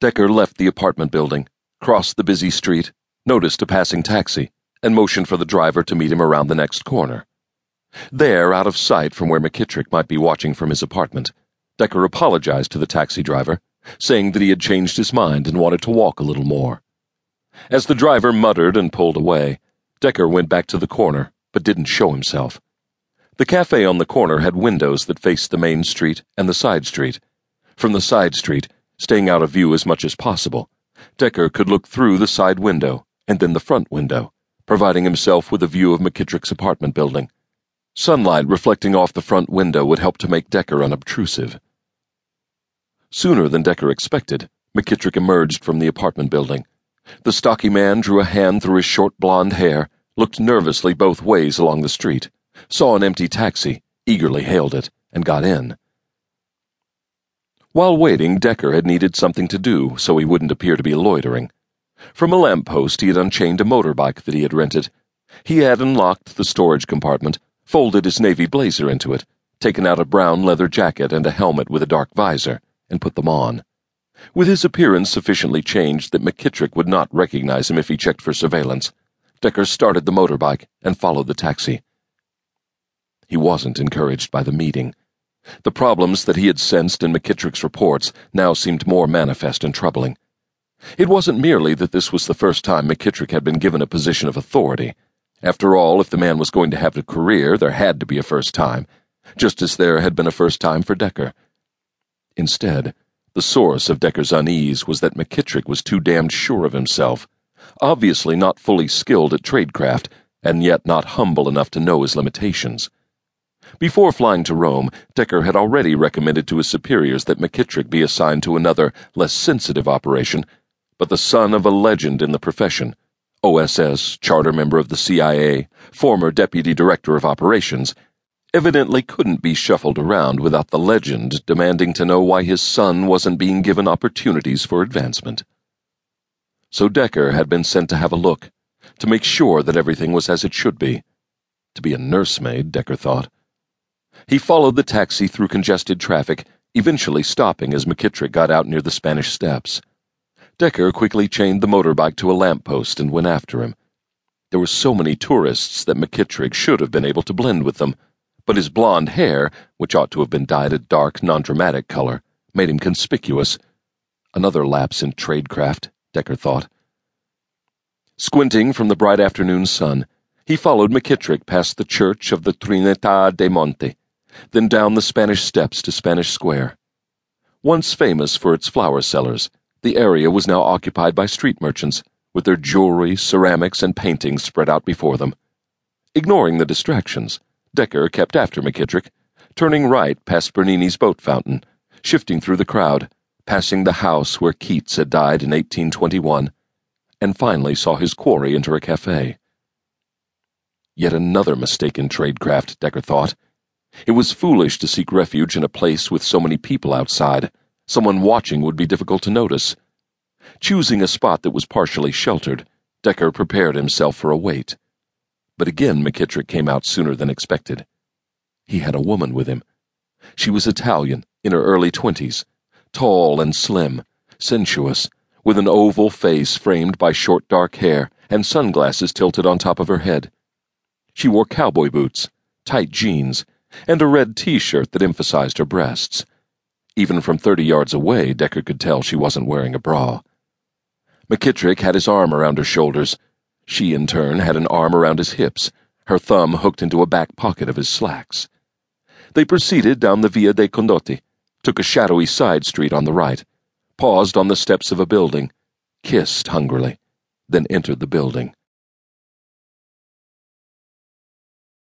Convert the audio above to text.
Decker left the apartment building, crossed the busy street, noticed a passing taxi, and motioned for the driver to meet him around the next corner. There, out of sight from where McKittrick might be watching from his apartment, Decker apologized to the taxi driver, saying that he had changed his mind and wanted to walk a little more. As the driver muttered and pulled away, Decker went back to the corner, but didn't show himself. The cafe on the corner had windows that faced the main street and the side street. From the side street, staying out of view as much as possible, Decker could look through the side window and then the front window, providing himself with a view of McKittrick's apartment building. Sunlight reflecting off the front window would help to make Decker unobtrusive. Sooner than Decker expected, McKittrick emerged from the apartment building. The stocky man drew a hand through his short blond hair, looked nervously both ways along the street saw an empty taxi, eagerly hailed it, and got in. While waiting, Decker had needed something to do so he wouldn't appear to be loitering. From a lamp post, he had unchained a motorbike that he had rented. He had unlocked the storage compartment, folded his navy blazer into it, taken out a brown leather jacket and a helmet with a dark visor, and put them on. With his appearance sufficiently changed that McKittrick would not recognize him if he checked for surveillance, Decker started the motorbike and followed the taxi. He wasn't encouraged by the meeting. The problems that he had sensed in McKittrick's reports now seemed more manifest and troubling. It wasn't merely that this was the first time McKittrick had been given a position of authority. After all, if the man was going to have a career, there had to be a first time, just as there had been a first time for Decker. Instead, the source of Decker's unease was that McKittrick was too damned sure of himself, obviously not fully skilled at tradecraft, and yet not humble enough to know his limitations. Before flying to Rome, Decker had already recommended to his superiors that McKittrick be assigned to another, less sensitive operation, but the son of a legend in the profession, OSS, charter member of the CIA, former deputy director of operations, evidently couldn't be shuffled around without the legend demanding to know why his son wasn't being given opportunities for advancement. So Decker had been sent to have a look, to make sure that everything was as it should be. To be a nursemaid, Decker thought. He followed the taxi through congested traffic, eventually stopping as McKittrick got out near the Spanish Steps. Decker quickly chained the motorbike to a lamp post and went after him. There were so many tourists that McKittrick should have been able to blend with them, but his blond hair, which ought to have been dyed a dark, non-dramatic color, made him conspicuous. Another lapse in tradecraft, Decker thought. Squinting from the bright afternoon sun, he followed McKittrick past the church of the Trinità dei Monti then down the Spanish Steps to Spanish Square. Once famous for its flower sellers, the area was now occupied by street merchants, with their jewelry, ceramics, and paintings spread out before them. Ignoring the distractions, Decker kept after McKittrick, turning right past Bernini's boat fountain, shifting through the crowd, passing the house where Keats had died in 1821, and finally saw his quarry enter a cafe. Yet another mistake in tradecraft, Decker thought. It was foolish to seek refuge in a place with so many people outside. Someone watching would be difficult to notice. Choosing a spot that was partially sheltered, Decker prepared himself for a wait. But again, McKittrick came out sooner than expected. He had a woman with him. She was Italian, in her early twenties, tall and slim, sensuous, with an oval face framed by short dark hair and sunglasses tilted on top of her head. She wore cowboy boots, tight jeans, and a red t shirt that emphasized her breasts. Even from 30 yards away, Decker could tell she wasn't wearing a bra. McKittrick had his arm around her shoulders. She, in turn, had an arm around his hips, her thumb hooked into a back pocket of his slacks. They proceeded down the Via dei Condotti, took a shadowy side street on the right, paused on the steps of a building, kissed hungrily, then entered the building.